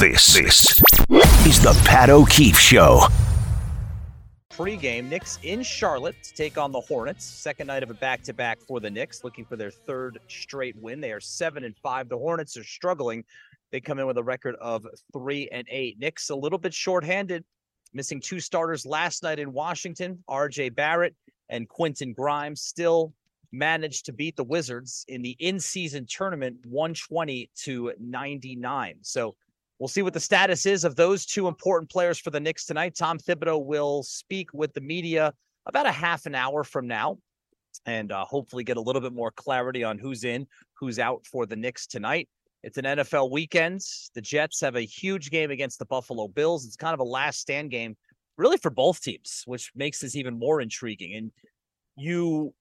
This, this is the Pat O'Keefe Show. Pre-game, Knicks in Charlotte to take on the Hornets. Second night of a back-to-back for the Knicks, looking for their third straight win. They are seven and five. The Hornets are struggling. They come in with a record of three and eight. Knicks a little bit shorthanded, missing two starters last night in Washington. R.J. Barrett and Quentin Grimes still managed to beat the Wizards in the in-season tournament, 120 to 99. So We'll see what the status is of those two important players for the Knicks tonight. Tom Thibodeau will speak with the media about a half an hour from now and uh, hopefully get a little bit more clarity on who's in, who's out for the Knicks tonight. It's an NFL weekend. The Jets have a huge game against the Buffalo Bills. It's kind of a last stand game, really, for both teams, which makes this even more intriguing. And you,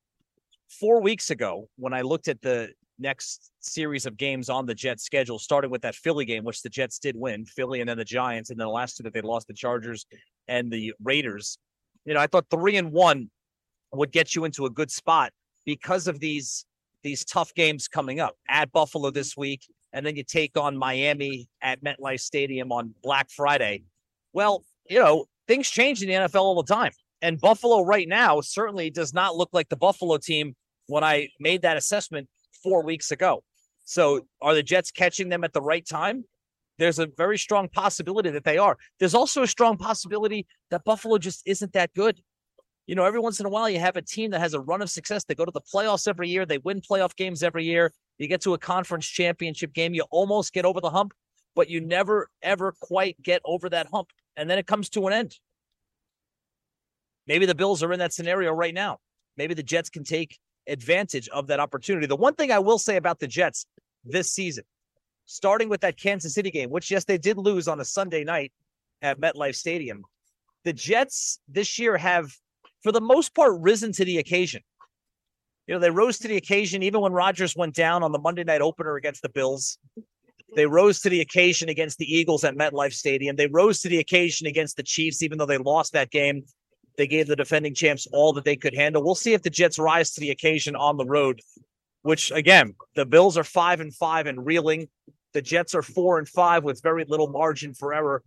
four weeks ago, when I looked at the next series of games on the Jets schedule, starting with that Philly game, which the Jets did win, Philly and then the Giants, and then the last two that they lost the Chargers and the Raiders. You know, I thought three and one would get you into a good spot because of these these tough games coming up at Buffalo mm-hmm. this week, and then you take on Miami at MetLife Stadium on Black Friday. Well, you know, things change in the NFL all the time. And Buffalo right now certainly does not look like the Buffalo team when I made that assessment four weeks ago. So are the Jets catching them at the right time? There's a very strong possibility that they are. There's also a strong possibility that Buffalo just isn't that good. You know, every once in a while, you have a team that has a run of success. They go to the playoffs every year. They win playoff games every year. You get to a conference championship game. You almost get over the hump, but you never, ever quite get over that hump. And then it comes to an end. Maybe the Bills are in that scenario right now. Maybe the Jets can take advantage of that opportunity. The one thing I will say about the Jets this season, starting with that Kansas City game, which, yes, they did lose on a Sunday night at MetLife Stadium, the Jets this year have, for the most part, risen to the occasion. You know, they rose to the occasion even when Rodgers went down on the Monday night opener against the Bills. They rose to the occasion against the Eagles at MetLife Stadium. They rose to the occasion against the Chiefs, even though they lost that game. They gave the defending champs all that they could handle. We'll see if the Jets rise to the occasion on the road, which again, the Bills are five and five and reeling. The Jets are four and five with very little margin for error.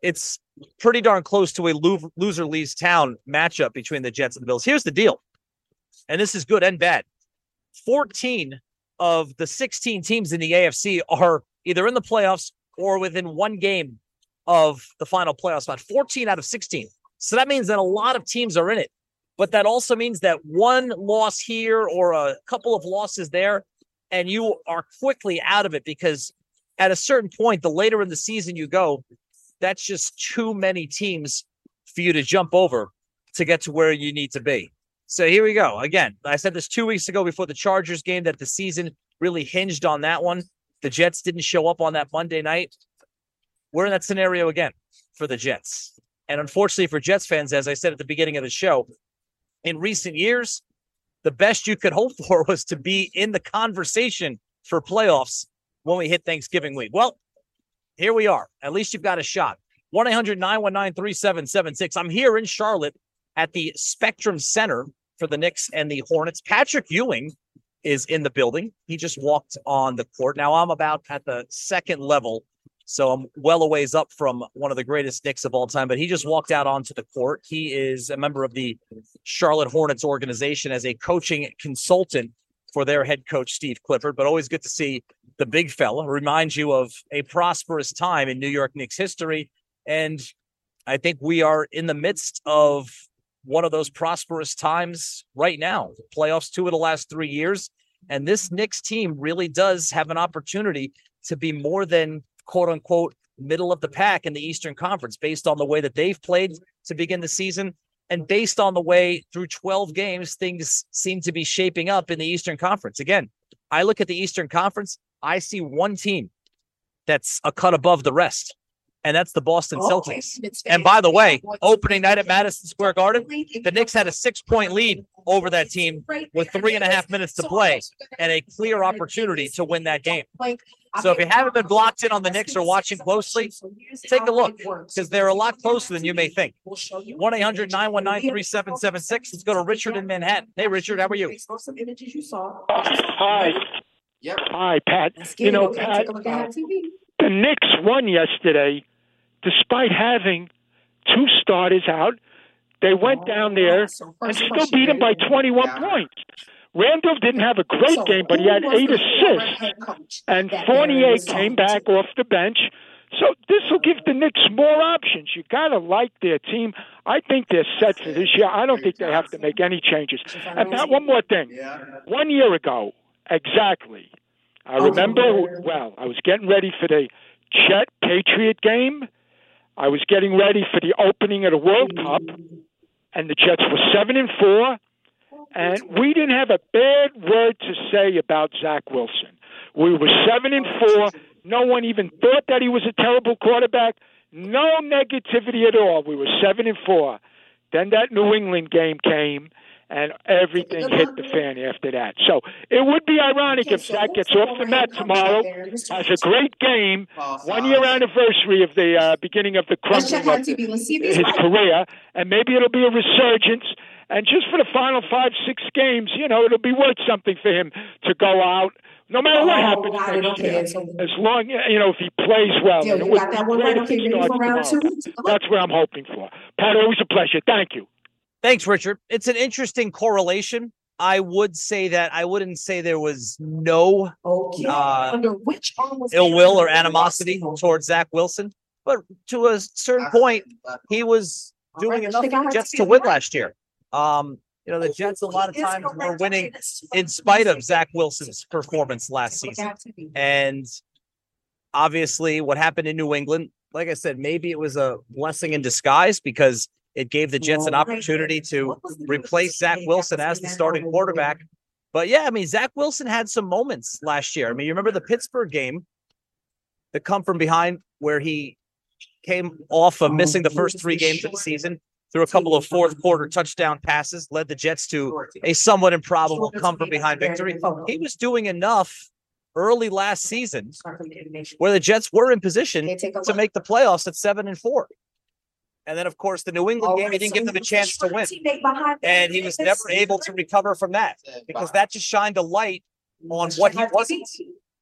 It's pretty darn close to a loser leaves town matchup between the Jets and the Bills. Here's the deal, and this is good and bad. 14 of the 16 teams in the AFC are either in the playoffs or within one game of the final playoff spot. 14 out of 16. So that means that a lot of teams are in it. But that also means that one loss here or a couple of losses there, and you are quickly out of it because at a certain point, the later in the season you go, that's just too many teams for you to jump over to get to where you need to be. So here we go. Again, I said this two weeks ago before the Chargers game that the season really hinged on that one. The Jets didn't show up on that Monday night. We're in that scenario again for the Jets. And unfortunately for Jets fans, as I said at the beginning of the show, in recent years, the best you could hope for was to be in the conversation for playoffs when we hit Thanksgiving week. Well, here we are. At least you've got a shot. 1 800 919 3776. I'm here in Charlotte at the Spectrum Center for the Knicks and the Hornets. Patrick Ewing is in the building. He just walked on the court. Now I'm about at the second level so I'm well a ways up from one of the greatest Knicks of all time, but he just walked out onto the court. He is a member of the Charlotte Hornets organization as a coaching consultant for their head coach, Steve Clifford. But always good to see the big fella remind you of a prosperous time in New York Knicks history. And I think we are in the midst of one of those prosperous times right now. Playoffs two of the last three years. And this Knicks team really does have an opportunity to be more than quote unquote middle of the pack in the Eastern Conference based on the way that they've played to begin the season and based on the way through 12 games things seem to be shaping up in the Eastern Conference. Again, I look at the Eastern Conference, I see one team that's a cut above the rest and that's the Boston oh, Celtics. And by the way, opening night at Madison Square Garden, the Knicks had a six point lead over that team with three and a half minutes to play and a clear opportunity to win that game. So if you haven't been blocked in on the Knicks or watching closely, take a look because they're a lot closer than you may think. 1 800 919 3776. Let's go to Richard in Manhattan. Hey, Richard, how are you? Hi. Yep. Hi, Pat. You know, Pat. Uh, the Knicks won yesterday despite having two starters out. They went down there and still beat them by 21 points. Randle didn't have a great game, but he had eight assists, and Fournier came back off the bench. So this will give the Knicks more options. You gotta like their team. I think they're set for this year. I don't think they have to make any changes. And now one more thing. One year ago, exactly. I remember well. I was getting ready for the Jet Patriot game. I was getting ready for the opening of the World Cup, and the Jets were seven and four, and we didn't have a bad word to say about Zach Wilson. We were seven and four. No one even thought that he was a terrible quarterback. No negativity at all. We were seven and four. Then that New England game came, and everything hit the fan after that. So it would be ironic if Zach gets off the mat tomorrow, has a great game, one year anniversary of the uh, beginning of the crumbling of his career, and maybe it'll be a resurgence. And just for the final five, six games, you know, it'll be worth something for him to go out. No matter what happens next year, as long you know if he plays well, and it would be great if he starts tomorrow. That's what I'm hoping for. Pat, always a pleasure. Thank you. Thanks, Richard. It's an interesting correlation. I would say that I wouldn't say there was no uh, ill will or animosity towards Zach Wilson, but to a certain point, he was doing enough for the Jets to win last year. Um, you know, the Jets a lot of times were winning in spite of Zach Wilson's performance last season. And obviously, what happened in New England, like I said, maybe it was a blessing in disguise because it gave the Jets an opportunity to replace Zach Wilson as the starting quarterback. But yeah, I mean, Zach Wilson had some moments last year. I mean, you remember the Pittsburgh game, the come from behind where he came off of missing the first three games of the season through a couple of fourth quarter touchdown passes, led the Jets to a somewhat improbable come from behind victory. He was doing enough early last season where the Jets were in position to make the playoffs at seven and four. And then, of course, the New England game, he didn't give them a chance to win. And he was never able to recover from that because that just shined a light on what he wasn't.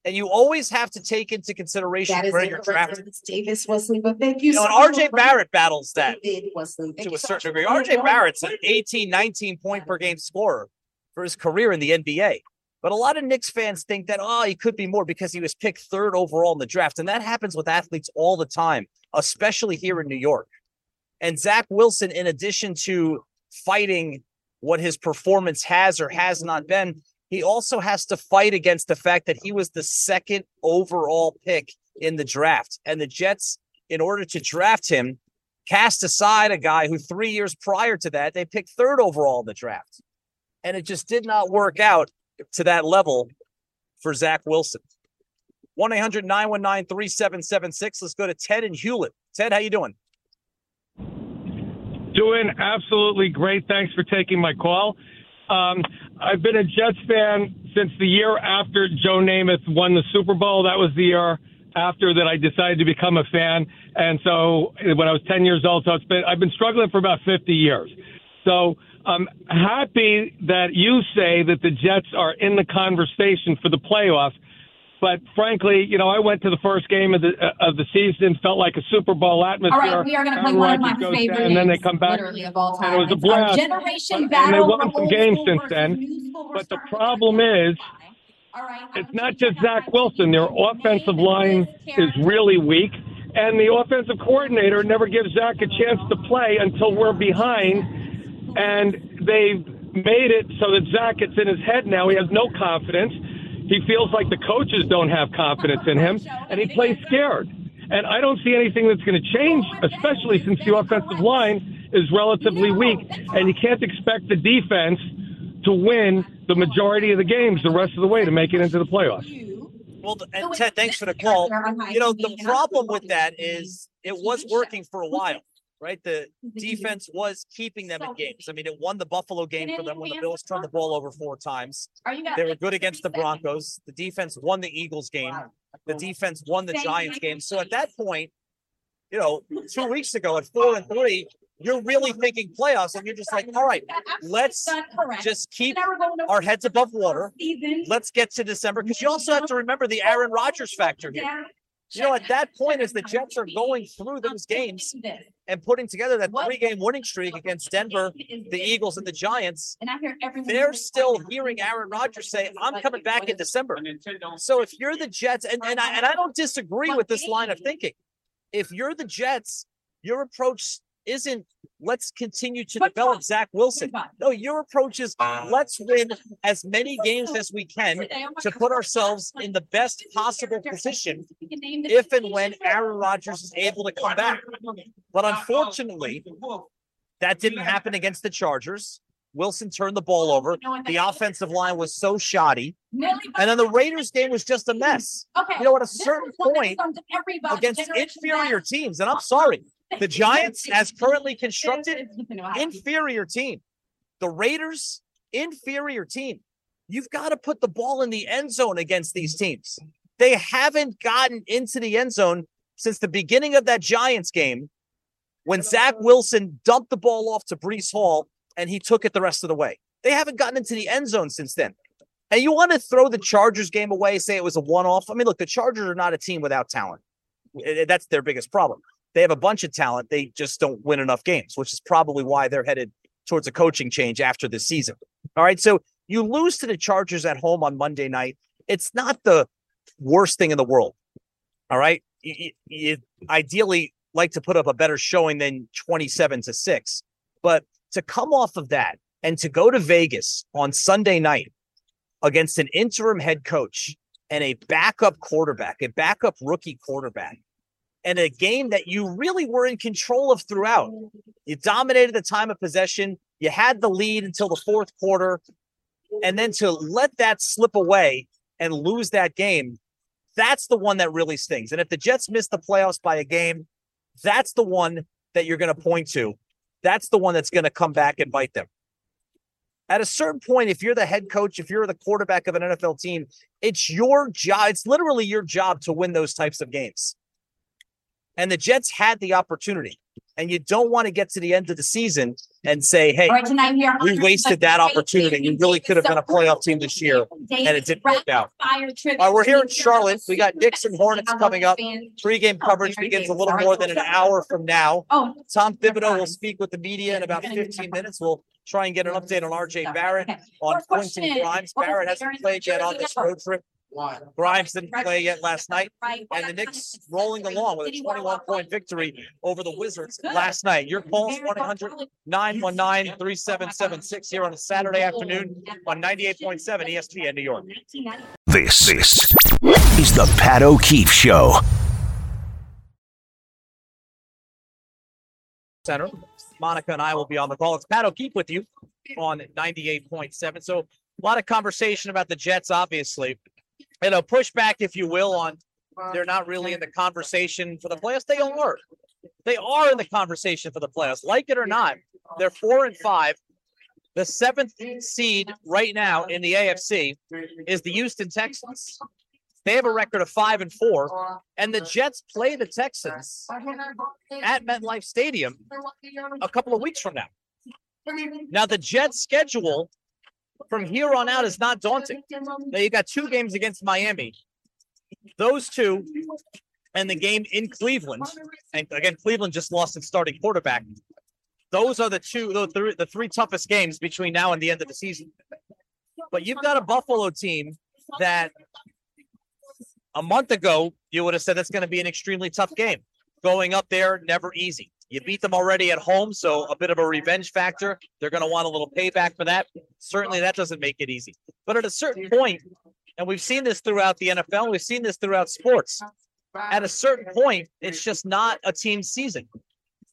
And you always have to take into consideration where you're drafted. Davis Wesley, but thank you. You know, and RJ Barrett battles that to a certain degree. RJ Barrett's an 18, 19 point per game scorer for his career in the NBA. But a lot of Knicks fans think that, oh, he could be more because he was picked third overall in the draft. And that happens with athletes all the time, especially here in New York. And Zach Wilson, in addition to fighting what his performance has or has not been, he also has to fight against the fact that he was the second overall pick in the draft. And the Jets, in order to draft him, cast aside a guy who three years prior to that, they picked third overall in the draft. And it just did not work out to that level for Zach Wilson. 1-800-919-3776. Let's go to Ted and Hewlett. Ted, how you doing? Doing absolutely great. Thanks for taking my call. Um, I've been a Jets fan since the year after Joe Namath won the Super Bowl. That was the year after that I decided to become a fan. And so when I was 10 years old, so it's been, I've been struggling for about 50 years. So I'm happy that you say that the Jets are in the conversation for the playoffs. But frankly, you know, I went to the first game of the uh, of the season, felt like a Super Bowl atmosphere. All right, we are going to play one of my favorite and then they come back, literally of all time. and it was a blast. generation And battle. they won some games since then. new school. We're But the problem is, All right, it's not just Zach Wilson. Their offensive line is really weak, and the offensive coordinator never gives Zach a chance to play until we're behind. And they've made it so that Zach gets in his head now. He has no confidence. He feels like the coaches don't have confidence in him, and he plays scared. And I don't see anything that's going to change, especially since the offensive line is relatively weak, and you can't expect the defense to win the majority of the games the rest of the way to make it into the playoffs. Well, and Ted, thanks for the call. You know, the problem with that is it was working for a while, right? The defense was keeping them in games. I mean, it won the Buffalo game for them when the Bills turned the ball over four times. Are you guys? They were good against the Broncos. The defense won the Eagles game. The defense won the Giants game. So at that point, you know, two weeks ago at four and three, you're really thinking playoffs, and you're just like, all right, let's just keep our heads above water. Let's get to December because you also have to remember the Aaron Rodgers factor here. You know, at that point, as the Jets are going through those games and putting together that three game winning streak against Denver, the Eagles, and the Giants, And I hear everyone. they're still hearing Aaron Rodgers say, I'm coming back in December. So if you're the Jets, and, and, I, and I don't disagree with this line of thinking, if you're the Jets, your approach isn't let's continue to develop Zach Wilson. No, your approach is ah. let's win as many games as we can to put ourselves in the best possible position if and when Aaron Rodgers is able to come back. But unfortunately, that didn't happen against the Chargers. Wilson turned the ball over. The offensive line was so shoddy. And then the Raiders game was just a mess. Okay. You know, at a certain point, comes to everybody, against inferior teams, and I'm sorry, the Giants, as currently constructed, It is- you know, I- inferior team. The Raiders, inferior team. You've got to put the ball in the end zone against these teams. They haven't gotten into the end zone since the beginning of that Giants game when Zach Wilson dumped the ball off to Breece Hall and he took it the rest of the way. They haven't gotten into the end zone since then. And you want to throw the Chargers game away, say it was a one off. I mean, look, the Chargers are not a team without talent. That's their biggest problem. They have a bunch of talent. They just don't win enough games, which is probably why they're headed towards a coaching change after this season. All right. So you lose to the Chargers at home on Monday night. It's not the worst thing in the world. All right. You, you- ideally like to put up a better showing than 27 to 6. But to come off of that and to go to Vegas on Sunday night against an interim head coach and a backup quarterback, a backup rookie quarterback, and a game that you really were in control of throughout. Mm-hmm. You dominated the time of possession. You had the lead until the fourth quarter. And then to let that slip away and lose that game, that's the one that really stings. And if the Jets miss the playoffs by a game, that's the one that you're going to point to. That's the one that's going to come back and bite them. At a certain point, if you're the head coach, if you're the quarterback of an NFL team, it's your job. It's literally your job to win those types of games. And the Jets had the opportunity. And you don't want to get to the end of the season and say, hey, right, tonight we wasted that opportunity. We really could have been a playoff team this year, and it didn't work out. All right, we're here in Charlotte. We got Knicks and Hornets coming up. Pre-game coverage begins a little more than an hour from now. Oh. Tom Thibodeau will speak with the media in about 15 minutes. We'll try and get an update on RJ Barrett, on Quentin. Grimes. Barrett hasn't played yet on this road trip. Grimes didn't play yet last night. And the Knicks rolling along with a 21 point victory over the Wizards last night. Your calls 1 800 919 3776 here on a Saturday afternoon on 98.7 ESPN New York. This, this is the Pat O'Keefe Show. Center. Monica and I will be on the call. It's Pat O'Keefe with you on 98.7. So a lot of conversation about the Jets, obviously. You know, pushback, if you will, on they're not really in the conversation for the playoffs. They are. They are in the conversation for the playoffs. Like it or not, they're four and five. The seventh seed right now in the AFC is the Houston Texans. They have a record of five and four, and the Jets play the Texans at MetLife Stadium a couple of weeks from now. Now, the Jets' schedule from here on out is not daunting. Now, you got two games against Miami. Those two, and the game in Cleveland. And again, Cleveland just lost its starting quarterback. Those are the two, the three, the three toughest games between now and the end of the season. But you've got a Buffalo team that a month ago you would have said that's going to be an extremely tough game. Going up there, never easy. You beat them already at home, so a bit of a revenge factor. They're going to want a little payback for that. Certainly, that doesn't make it easy. But at a certain point, and we've seen this throughout the NFL, we've seen this throughout sports. At a certain point, it's just not a team season.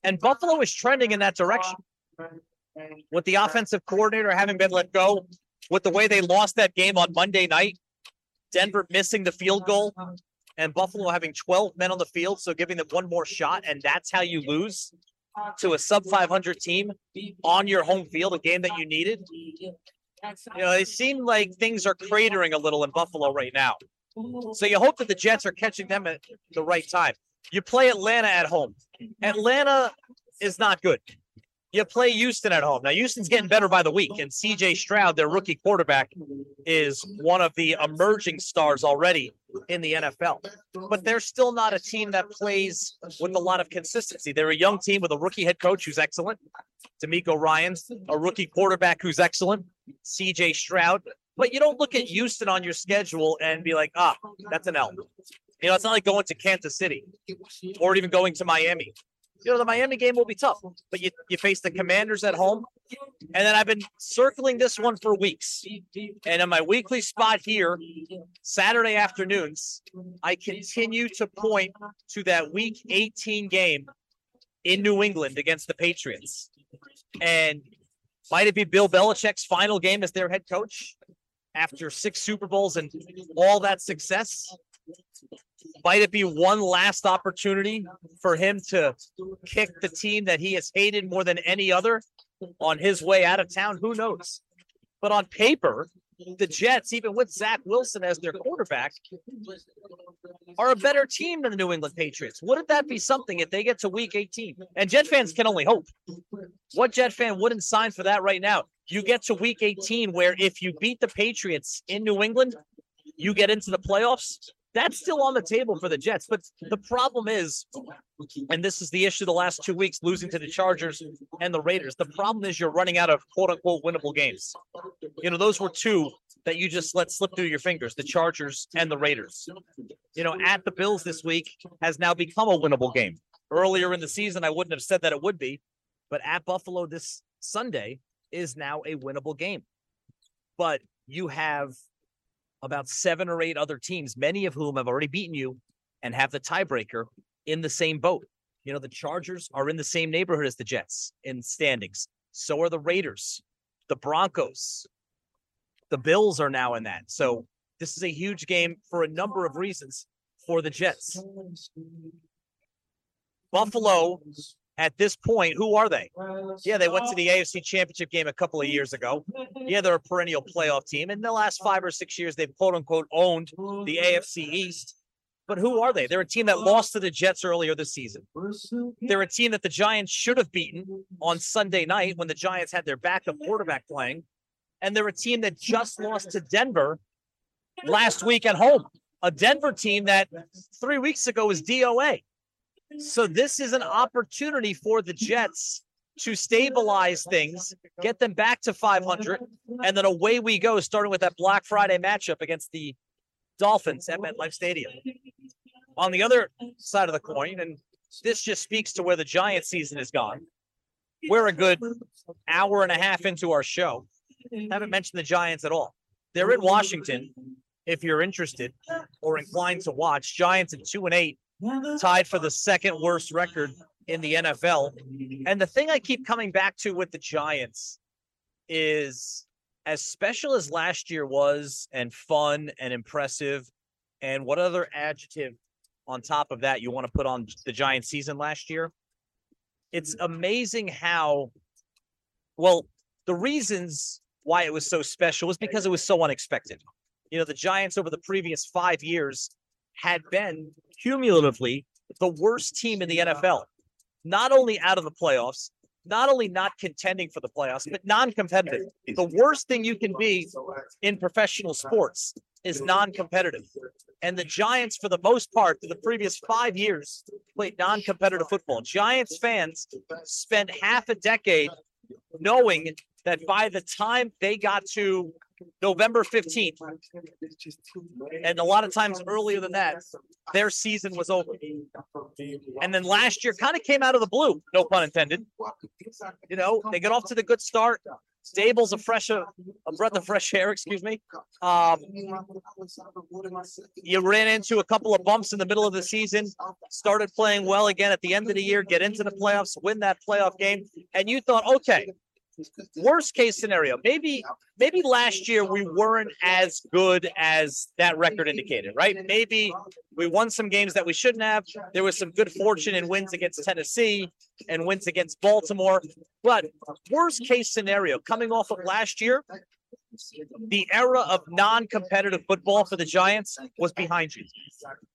And Buffalo is trending in that direction. With the offensive coordinator having been let go, with the way they lost that game on Monday night, Denver missing the field goal, and Buffalo having 12 men on the field, so giving them one more shot, and that's how you lose to a sub 500 team on your home field, a game that you needed. You know, it seemed like things are cratering a little in Buffalo right now. So you hope that the Jets are catching them at the right time. You play Atlanta at home. Atlanta is not good. You play Houston at home. Now, Houston's getting better by the week, and CJ Stroud, their rookie quarterback, is one of the emerging stars already in the NFL. But they're still not a team that plays with a lot of consistency. They're a young team with a rookie head coach who's excellent, DeMeco Ryans a rookie quarterback who's excellent, CJ Stroud. But you don't look at Houston on your schedule and be like, ah, that's an L. You know, it's not like going to Kansas City or even going to Miami you know, the Miami game will be tough, but you, you face the commanders at home. And then I've been circling this one for weeks. And in my weekly spot here, Saturday afternoons, I continue to point to that week 18 game in New England against the Patriots. And might it be Bill Belichick's final game as their head coach after six Super Bowls and all that success? Might it be one last opportunity for him to kick the team that he has hated more than any other on his way out of town? Who knows? But on paper, the Jets, even with Zach Wilson as their quarterback, are a better team than the New England Patriots. Wouldn't that be something if they get to week 18? And Jet fans can only hope. What Jet fan wouldn't sign for that right now? You get to week 18, where if you beat the Patriots in New England, you get into the playoffs. That's still on the table for the Jets. But the problem is, and this is the issue the last two weeks, losing to the Chargers and the Raiders. The problem is you're running out of quote unquote winnable games. You know, those were two that you just let slip through your fingers the Chargers and the Raiders. You know, at the Bills this week has now become a winnable game. Earlier in the season, I wouldn't have said that it would be, but at Buffalo this Sunday is now a winnable game. But you have about seven or eight other teams, many of whom have already beaten you and have the tiebreaker in the same boat. You know, the Chargers are in the same neighborhood as the Jets in standings. So are the Raiders, the Broncos, the Bills are now in that. So this is a huge game for a number of reasons for the Jets. Buffalo at this point, who are they? Yeah, they went to the AFC Championship game a couple of years ago. Yeah, they're a perennial playoff team. In the last five or six years, they've quote unquote owned the AFC East. But who are they? They're a team that lost to the Jets earlier this season. They're a team that the Giants should have beaten on Sunday night when the Giants had their backup quarterback playing. And they're a team that just lost to Denver last week at home. A Denver team that three weeks ago was DOA. So this is an opportunity for the Jets to stabilize things, get them back to 500, and then away we go, starting with that Black Friday matchup against the Dolphins at MetLife Stadium. On the other side of the coin, and this just speaks to where the Giant season has gone. We're a good hour and a half into our show. Haven't mentioned the Giants at all. They're in Washington. If you're interested or inclined to watch, Giants at two and eight tied for the second worst record in the NFL. And the thing I keep coming back to with the Giants is as special as last year was and fun and impressive and what other adjective on top of that you want to put on the Giant season last year. It's amazing how well the reasons why it was so special was because it was so unexpected. You know, the Giants over the previous 5 years had been cumulatively the worst team in the NFL, not only out of the playoffs, not only not contending for the playoffs, but non competitive. The worst thing you can be in professional sports is non competitive. And the Giants, for the most part, for the previous five years, played non competitive football. Giants fans spent half a decade knowing that by the time they got to November 15th, and a lot of times earlier than that, their season was over. And then last year kind of came out of the blue, no pun intended. You know, they get off to the good start. Stable's a fresh, a, a breath of fresh air, excuse me. Um, you ran into a couple of bumps in the middle of the season, started playing well again at the end of the year, get into the playoffs, win that playoff game, and you thought, okay, worst case scenario, maybe maybe last year we weren't as good as that record indicated, right? Maybe we won some games that we shouldn't have. There was some good fortune in wins against Tennessee and wins against Baltimore. But worst case scenario, coming off of last year, the era of non-competitive football for the Giants was behind you.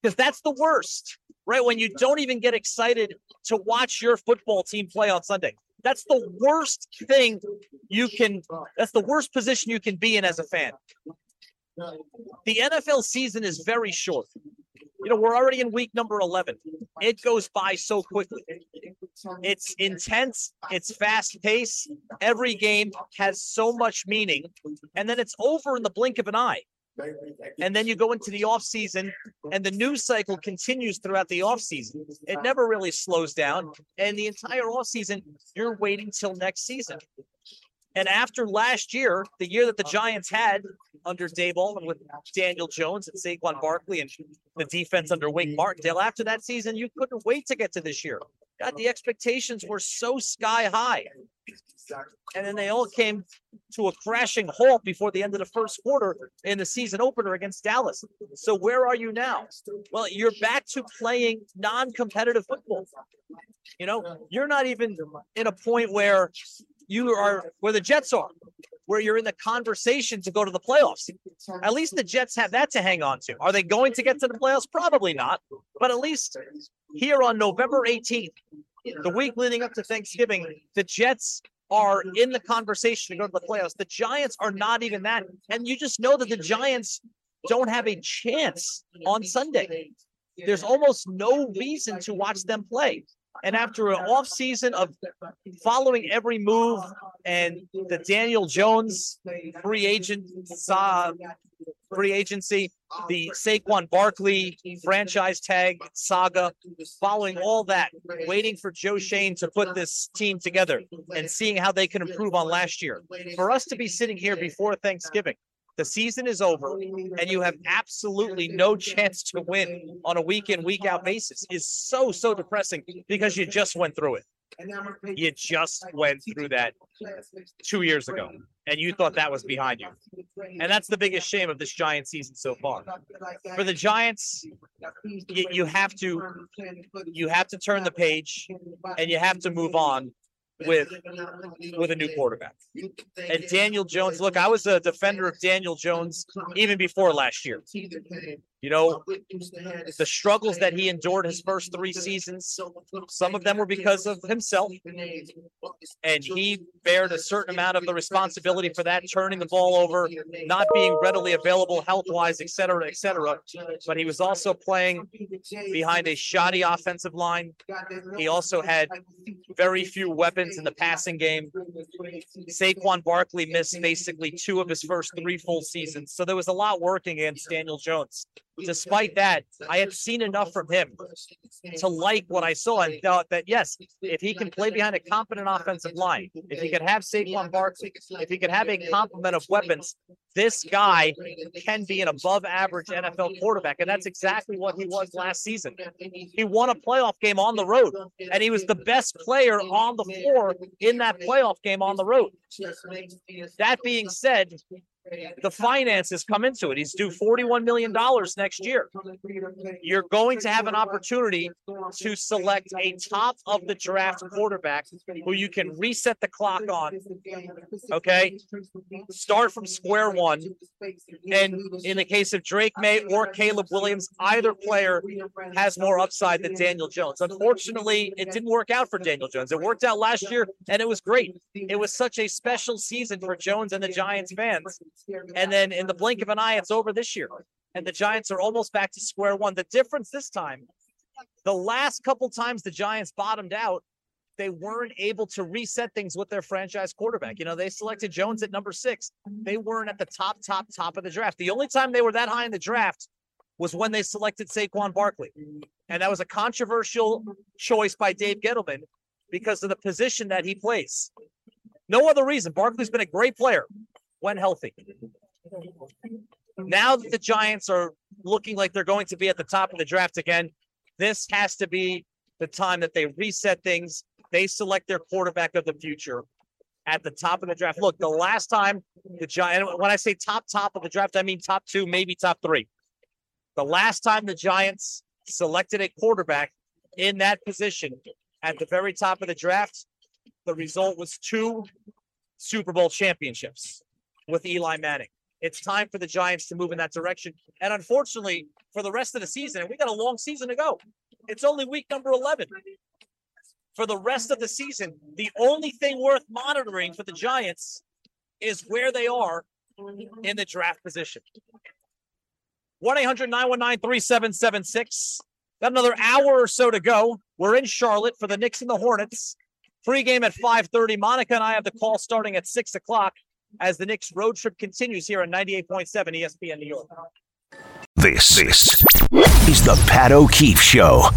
Because that's the worst, right? When you don't even get excited to watch your football team play on Sunday. That's the worst thing you can. That's the worst position you can be in as a fan. The NFL season is very short. You know, we're already in week number 11. It goes by so quickly. It's intense, it's fast paced. Every game has so much meaning, and then it's over in the blink of an eye. And then you go into the off season, and the news cycle continues throughout the off season. It never really slows down, and the entire off season, you're waiting till next season. And after last year, the year that the Giants had under Dave Allman with Daniel Jones and Saquon Barkley and the defense under Wink Martindale, after that season, you couldn't wait to get to this year. God, the expectations were so sky high. And then they all came to a crashing halt before the end of the first quarter in the season opener against Dallas. So where are you now? Well, you're back to playing non-competitive football. You know, you're not even in a point where you are where the Jets are, where you're in the conversation to go to the playoffs. At least the Jets have that to hang on to. Are they going to get to the playoffs? Probably not. But at least here on November 18th, the week leading up to Thanksgiving, the Jets are in the conversation to go to the playoffs. The Giants are not even that. And you just know that the Giants don't have a chance on Sunday. There's almost no reason to watch them play. And after an off season of following every move and the Daniel Jones free agent saw free agency, the Saquon Barkley franchise tag saga, following all that, waiting for Joe Schoen to put this team together and seeing how they can improve on last year. For us to be sitting here before Thanksgiving, the season is over and you have absolutely no chance to win on a week in, week out basis. Is so, so depressing because you just went through it. You just went through that two years ago and you thought that was behind you. And that's the biggest shame of this Giant season so far. For the Giants, you, you have to you have to turn the page and you have to move on with with a new quarterback. And Daniel Jones, look, I was a defender of Daniel Jones even before last year. You know, the struggles that he endured his first three seasons, some of them were because of himself. And he bared a certain amount of the responsibility for that, turning the ball over, not being readily available health wise, et cetera, et cetera. But he was also playing behind a shoddy offensive line. He also had very few weapons in the passing game. Saquon Barkley missed basically two of his first three full seasons. So there was a lot working against Daniel Jones. Despite that, I had seen enough from him to like what I saw and thought that yes, if he can play behind a competent offensive line, if he could have Saquon Barkley, if he could have a complement of weapons, this guy can be an above average NFL quarterback. And that's exactly what he was last season. He won a playoff game on the road, and he was the best player on the floor in that playoff game on the road. That being said, the finances come into it. He's due $41 million next year. You're going to have an opportunity to select a top of the draft quarterback who you can reset the clock on. Okay. Start from square one. And in the case of Drake Maye or Caleb Williams, either player has more upside than Daniel Jones. Unfortunately, it didn't work out for Daniel Jones. It worked out last year and it was great. It was such a special season for Jones and the Giants fans. And then in the blink of an eye, it's over this year. And the Giants are almost back to square one. The difference this time, the last couple times the Giants bottomed out, they weren't able to reset things with their franchise quarterback. You know, they selected Jones at number six. They weren't at the top, top, top of the draft. The only time they were that high in the draft was when they selected Saquon Barkley. And that was a controversial choice by Dave Gettleman because of the position that he plays. No other reason. Barkley's been a great player when healthy. Now that the Giants are looking like they're going to be at the top of the draft again, this has to be the time that they reset things. They select their quarterback of the future at the top of the draft. Look, the last time the Giants, when I say top, top of the draft, I mean top two, maybe top three. The last time the Giants selected a quarterback in that position at the very top of the draft, the result was two Super Bowl championships with Eli Manning. It's time for the Giants to move in that direction. And unfortunately, for the rest of the season, and we got a long season to go. It's only week number 11. for the rest of the season, the only thing worth monitoring for the Giants is where they are in the draft position. 1 800 919 3776. Got another hour or so to go. We're in Charlotte for the Knicks and the Hornets. Pre-game at 5:30. Monica and I have the call starting at 6 o'clock as the Knicks road trip continues here on 98.7 ESPN New York. This, this is the Pat O'Keefe Show.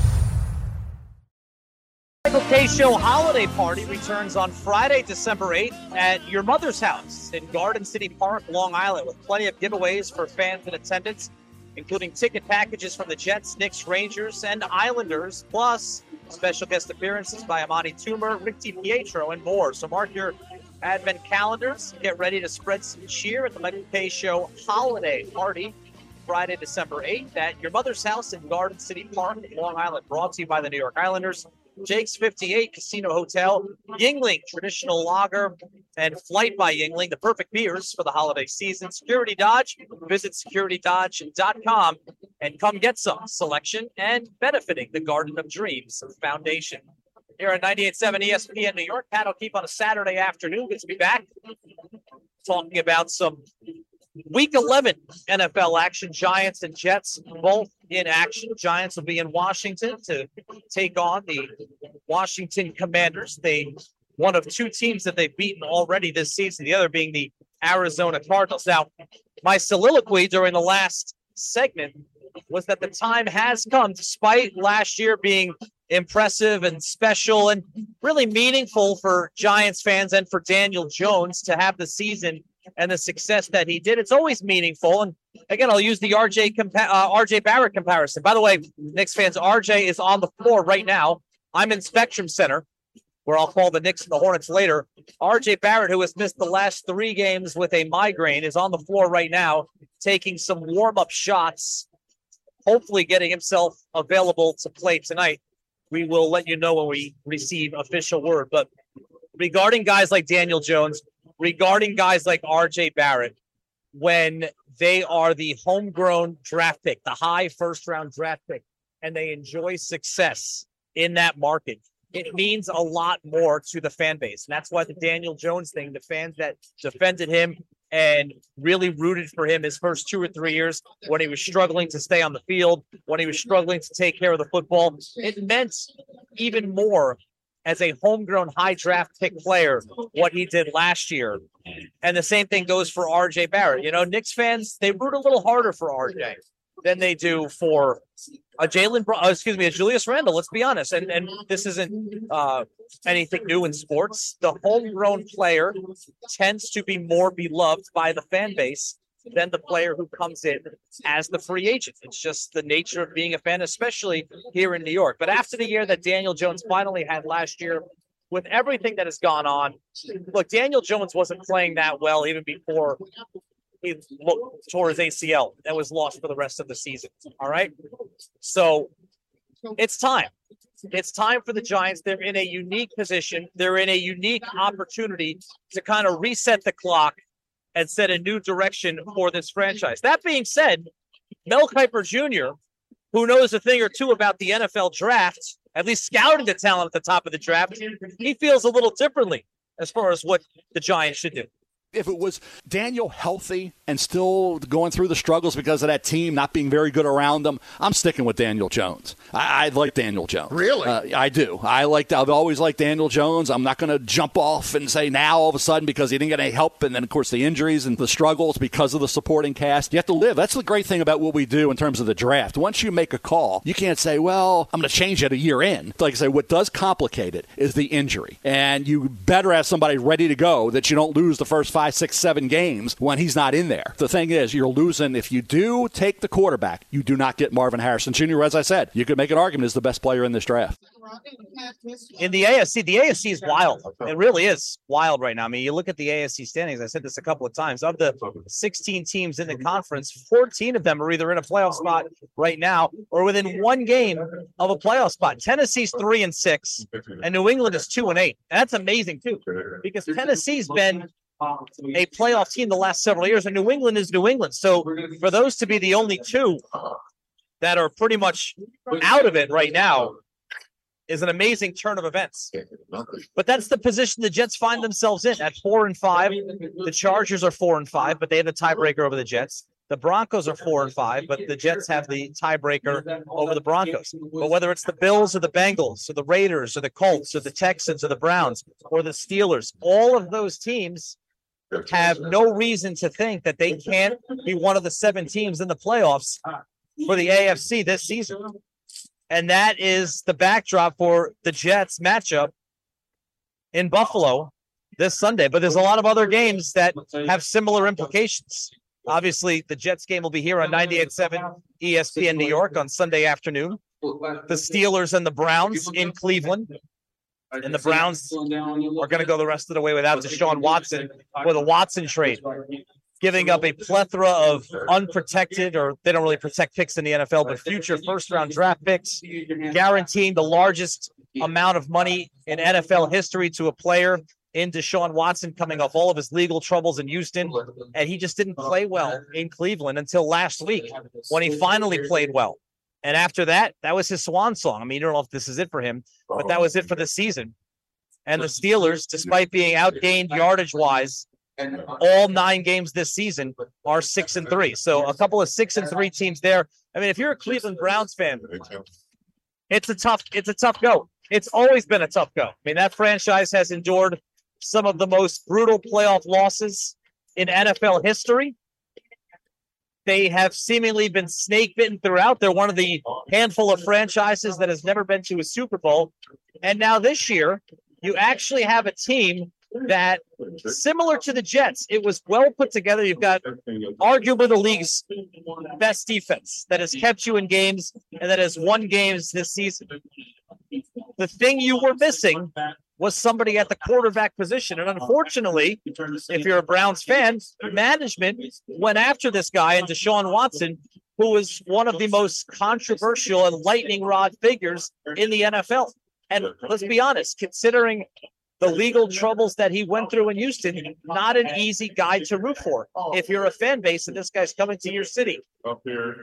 Michael Kay Show holiday party returns on Friday, December 8th at your mother's house in Garden City Park, Long Island, with plenty of giveaways for fans in attendance, including ticket packages from the Jets, Knicks, Rangers, and Islanders, plus special guest appearances by Amani Toomer, Rick Pietro, and more. So mark your advent calendars. Get ready to spread some cheer at the Michael Kay Show holiday party. Friday, December 8th at your mother's house in Garden City Park, Long Island, brought to you by the New York Islanders. Jake's 58 Casino Hotel, Yuengling Traditional Lager, and Flight by Yuengling, the perfect beers for the holiday season. Security Dodge, visit securitydodge.com and come get some selection and benefiting the Garden of Dreams Foundation. Here on 98.7 ESPN New York, Pat O'Keefe on a Saturday afternoon. Good to be back talking about some Week 11 NFL action. Giants and Jets both in action. Giants will be in Washington to take on the Washington Commanders. They one of two teams that they've beaten already this season, the other being the Arizona Cardinals. Now, my soliloquy during the last segment was that the time has come, despite last year being impressive and special and really meaningful for Giants fans and for Daniel Jones to have the season and the success that he did. It's always meaningful. And again, I'll use the RJ compa- uh, RJ Barrett comparison. By the way, Knicks fans, RJ is on the floor right now. I'm in Spectrum Center, where I'll call the Knicks and the Hornets later. RJ Barrett, who has missed the last three games with a migraine, is on the floor right now, taking some warm up shots, hopefully getting himself available to play tonight. We will let you know when we receive official word. But regarding guys like Daniel Jones, regarding guys like RJ Barrett when they are the homegrown draft pick, the high first round draft pick, and they enjoy success in that market. It means a lot more to the fan base. And that's why the Daniel Jones thing, the fans that defended him and really rooted for him his first two or three years when he was struggling to stay on the field, when he was struggling to take care of the football, it meant even more as a homegrown high draft pick player what he did last year. And the same thing goes for RJ Barrett. You know, Knicks fans, they root a little harder for RJ than they do for a Jalen, uh, excuse me, a Julius Randle. Let's be honest. And and this isn't uh, anything new in sports. The homegrown player tends to be more beloved by the fan base than the player who comes in as the free agent. It's just the nature of being a fan, especially here in New York. But after the year that Daniel Jones finally had last year, with everything that has gone on, look, Daniel Jones wasn't playing that well even before he tore his ACL and was lost for the rest of the season. All right. So it's time. It's time for the Giants. They're in a unique position. They're in a unique opportunity to kind of reset the clock and set a new direction for this franchise. That being said, Mel Kiper Jr., who knows a thing or two about the NFL draft, at least scouting the talent at the top of the draft, he feels a little differently as far as what the Giants should do if it was Daniel healthy and still going through the struggles because of that team not being very good around them, I'm sticking with Daniel Jones. I, I like Daniel Jones. Really? Uh, I do. I like. I've always liked Daniel Jones. I'm not going to jump off and say now all of a sudden because he didn't get any help, and then of course the injuries and the struggles because of the supporting cast. You have to live. That's the great thing about what we do in terms of the draft. Once you make a call, you can't say, "Well, I'm going to change it a year in." Like I say, what does complicate it is the injury, and you better have somebody ready to go that you don't lose the first five, six, seven games when he's not in there. The thing is, you're losing. If you do take the quarterback, you do not get Marvin Harrison Jr. As I said, you could make an argument as the best player in this draft. In the AFC, the AFC is wild. It really is wild right now. I mean, you look at the AFC standings. I said this a couple of times. Of the 16 teams in the conference, 14 of them are either in a playoff spot right now or within one game of a playoff spot. Tennessee's three and six, and New England is two and eight. And that's amazing too, because Tennessee's been a playoff team the last several years, and New England is New England. So for those to be the only two that are pretty much out of it right now, is an amazing turn of events. But that's the position the Jets find themselves in at four and five. The Chargers are four and five, but they have the tiebreaker over the Jets. The Broncos are four and five, but the Jets have the tiebreaker over the Broncos. But whether it's the Bills or the Bengals or the Raiders or the Colts or the Texans or the Browns or the Steelers, all of those teams have no reason to think that they can't be one of the seven teams in the playoffs for the AFC this season. And that is the backdrop for the Jets matchup in Buffalo this Sunday. But there's a lot of other games that have similar implications. Obviously, the Jets game will be here on 98.7 ESPN New York on Sunday afternoon. The Steelers and the Browns in Cleveland. And the Browns are going to go the rest of the way without Deshaun Watson with a Watson trade, giving up a plethora of unprotected, or they don't really protect picks in the NFL, but future first round draft picks, guaranteeing the largest amount of money in NFL history to a player in Deshaun Watson coming off all of his legal troubles in Houston. And he just didn't play well in Cleveland until last week when he finally played well. And after that, that was his swan song. I mean, you don't know if this is it for him, but that was it for the season. And the Steelers, despite being outgained yardage wise, all nine games this season are six and three. So a couple of six and three teams there. I mean, if you're a Cleveland Browns fan, it's a tough, it's a tough go. It's always been a tough go. I mean, that franchise has endured some of the most brutal playoff losses in NFL history. They have seemingly been snake bitten throughout. They're one of the handful of franchises that has never been to a Super Bowl. And now this year, you actually have a team that, similar to the Jets, it was well put together. You've got arguably the league's best defense that has kept you in games and that has won games this season. The thing you were missing was somebody at the quarterback position. And unfortunately, if you're a Browns fan, management went after this guy and Deshaun Watson, who was one of the most controversial and lightning rod figures in the NFL. And let's be honest, considering the legal troubles that he went through in Houston, not an easy guy to root for if you're a fan base and this guy's coming to your city.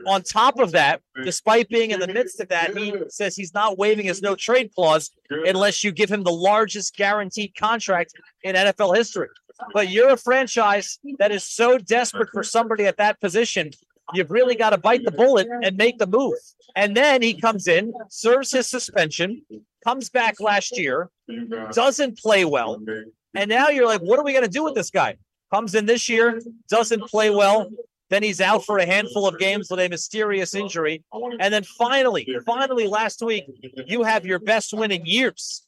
On top of that, despite being in the midst of that, he says he's not waiving his no trade clause unless you give him the largest guaranteed contract in NFL history. But you're a franchise that is so desperate for somebody at that position. You've really got to bite the bullet and make the move. And then he comes in, serves his suspension, comes back last year, mm-hmm. doesn't play well. And now you're like, what are we going to do with this guy? Comes in this year, doesn't play well. Then he's out for a handful of games with a mysterious injury. And then finally, finally last week, you have your best win in years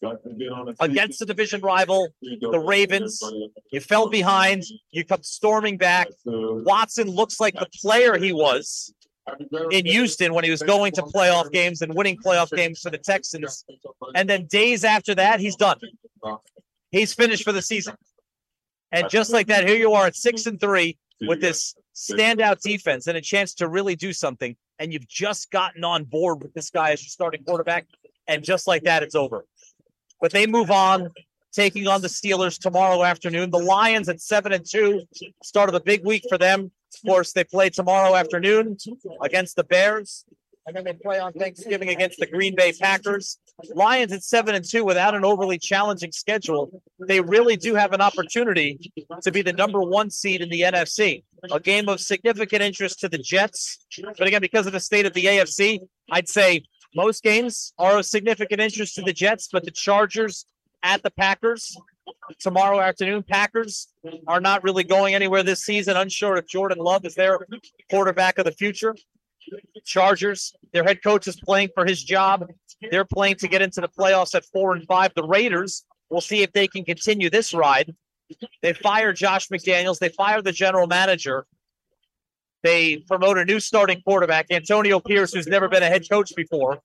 against the division rival, the Ravens. You fell behind. You come storming back. Watson looks like the player he was in Houston when he was going to playoff games and winning playoff games for the Texans. And then days after that, he's done. He's finished for the season. And just like that, here you are at six and three with this standout defense and a chance to really do something. And you've just gotten on board with this guy as your starting quarterback. And just like that, it's over. But they move on, taking on the Steelers tomorrow afternoon. The Lions at seven and two, start of a big week for them. Of course, they play tomorrow afternoon against the Bears. And then they play on Thanksgiving against the Green Bay Packers. Lions at seven and two without an overly challenging schedule. They really do have an opportunity to be the number one seed in the NFC. A game of significant interest to the Jets. But again, because of the state of the AFC, I'd say most games are of significant interest to the Jets, but the Chargers at the Packers tomorrow afternoon. Packers are not really going anywhere this season. Unsure if Jordan Love is their quarterback of the future. Chargers, their head coach is playing for his job. They're playing to get into the playoffs at four and five. The Raiders, we'll see if they can continue this ride. They fire Josh McDaniels. They fire the general manager. They promote a new starting quarterback, Antonio Pierce, who's never been a head coach before,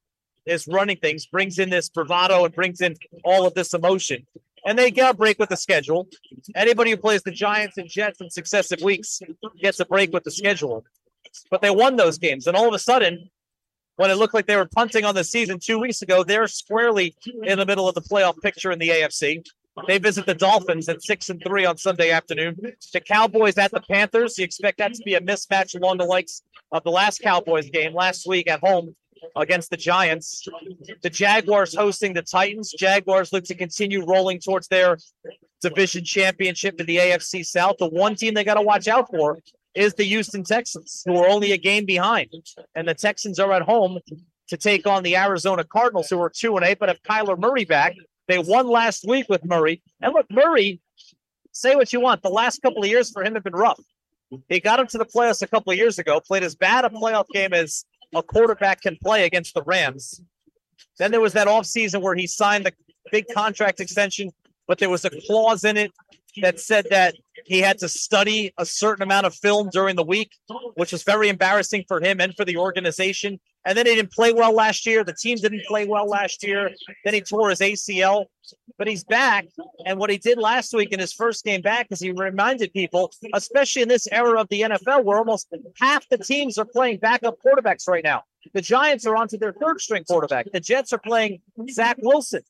is running things, brings in this bravado and brings in all of this emotion. And they get a break with the schedule. Anybody who plays the Giants and Jets in successive weeks gets a break with the schedule. But they won those games. And all of a sudden, when it looked like they were punting on the season two weeks ago, they're squarely in the middle of the playoff picture in the AFC. They visit the Dolphins at six and three on Sunday afternoon. The Cowboys at the Panthers. You expect that to be a mismatch along the likes of the last Cowboys game last week at home against the Giants. The Jaguars hosting the Titans. Jaguars look to continue rolling towards their division championship in the AFC South. The one team they got to watch out for is the Houston Texans, who are only a game behind. And the Texans are at home to take on the Arizona Cardinals, who are two and eight, but have Kyler Murray back. They won last week with Murray. And look, Murray, say what you want. The last couple of years for him have been rough. He got him to the playoffs a couple of years ago, played as bad a playoff game as a quarterback can play against the Rams. Then there was that offseason where he signed the big contract extension, but there was a clause in it that said that he had to study a certain amount of film during the week, which was very embarrassing for him and for the organization. And then he didn't play well last year. The team didn't play well last year. Then he tore his ACL, but he's back. And what he did last week in his first game back is he reminded people, especially in this era of the NFL, where almost half the teams are playing backup quarterbacks right now. The Giants are onto their third string quarterback. The Jets are playing Zach Wilson.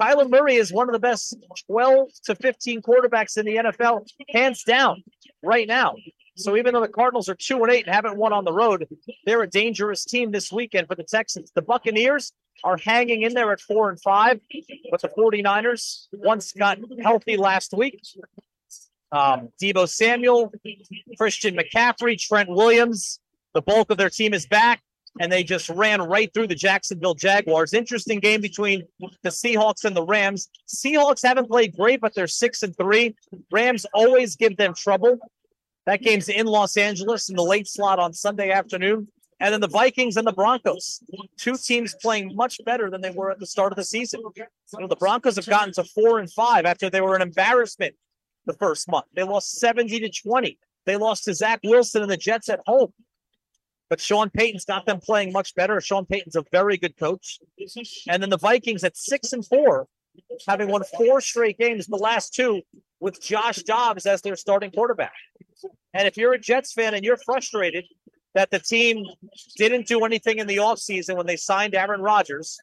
Kyler Murray is one of the best 12 to 15 quarterbacks in the NFL, hands down, right now. So even though the Cardinals are two and eight and haven't won on the road, they're a dangerous team this weekend for the Texans. The Buccaneers are hanging in there at four and five, but the 49ers once got healthy last week. Um, Deebo Samuel, Christian McCaffrey, Trent Williams, the bulk of their team is back and they just ran right through the Jacksonville Jaguars. Interesting game between the Seahawks and the Rams. Seahawks haven't played great, but they're six and three. Rams always give them trouble. That game's in Los Angeles in the late slot on Sunday afternoon. And then the Vikings and the Broncos, two teams playing much better than they were at the start of the season. You know, the Broncos have gotten to four and five after they were an embarrassment the first month. They lost 70 to 20. They lost to Zach Wilson and the Jets at home. But Sean Payton's got them playing much better. Sean Payton's a very good coach. And then the Vikings at six and four, having won four straight games, the last two with Josh Dobbs as their starting quarterback. And if you're a Jets fan and you're frustrated that the team didn't do anything in the offseason when they signed Aaron Rodgers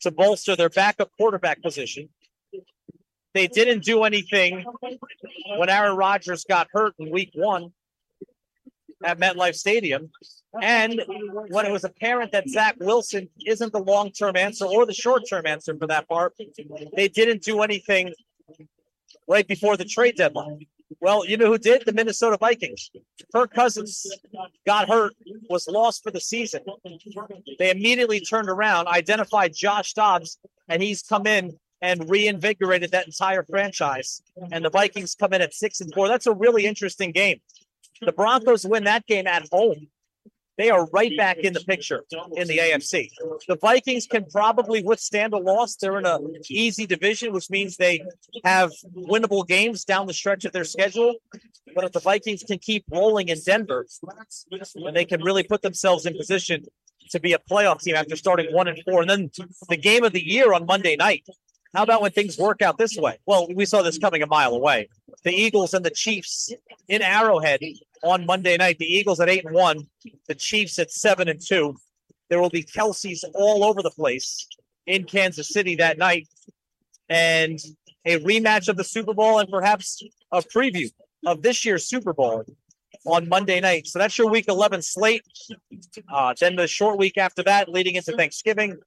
to bolster their backup quarterback position, they didn't do anything when Aaron Rodgers got hurt in week one at MetLife Stadium. And when it was apparent that Zach Wilson isn't the long term answer or the short term answer for that part, they didn't do anything right before the trade deadline. Well, you know who did? The Minnesota Vikings. Kirk Cousins got hurt, was lost for the season. They immediately turned around, identified Josh Dobbs, and he's come in and reinvigorated that entire franchise. And the Vikings come in at six and four. That's a really interesting game. The Broncos win that game at home. They are right back in the picture in the AFC. The Vikings can probably withstand a loss. They're in an easy division, which means they have winnable games down the stretch of their schedule. But if the Vikings can keep rolling in Denver, then they can really put themselves in position to be a playoff team after starting one and four. And then the game of the year on Monday night. How about when things work out this way? Well, we saw this coming a mile away. The Eagles and the Chiefs in Arrowhead on Monday night. The Eagles at eight and one, the Chiefs at seven and two. There will be Kelseys all over the place in Kansas City that night, and a rematch of the Super Bowl and perhaps a preview of this year's Super Bowl on Monday night. So that's your Week 11 slate. Uh, then the short week after that, leading into Thanksgiving,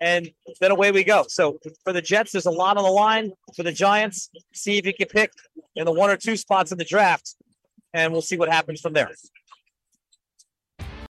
and then away we go. So for the Jets, there's a lot on the line. For the Giants, see if you can pick in the one or two spots in the draft and we'll see what happens from there.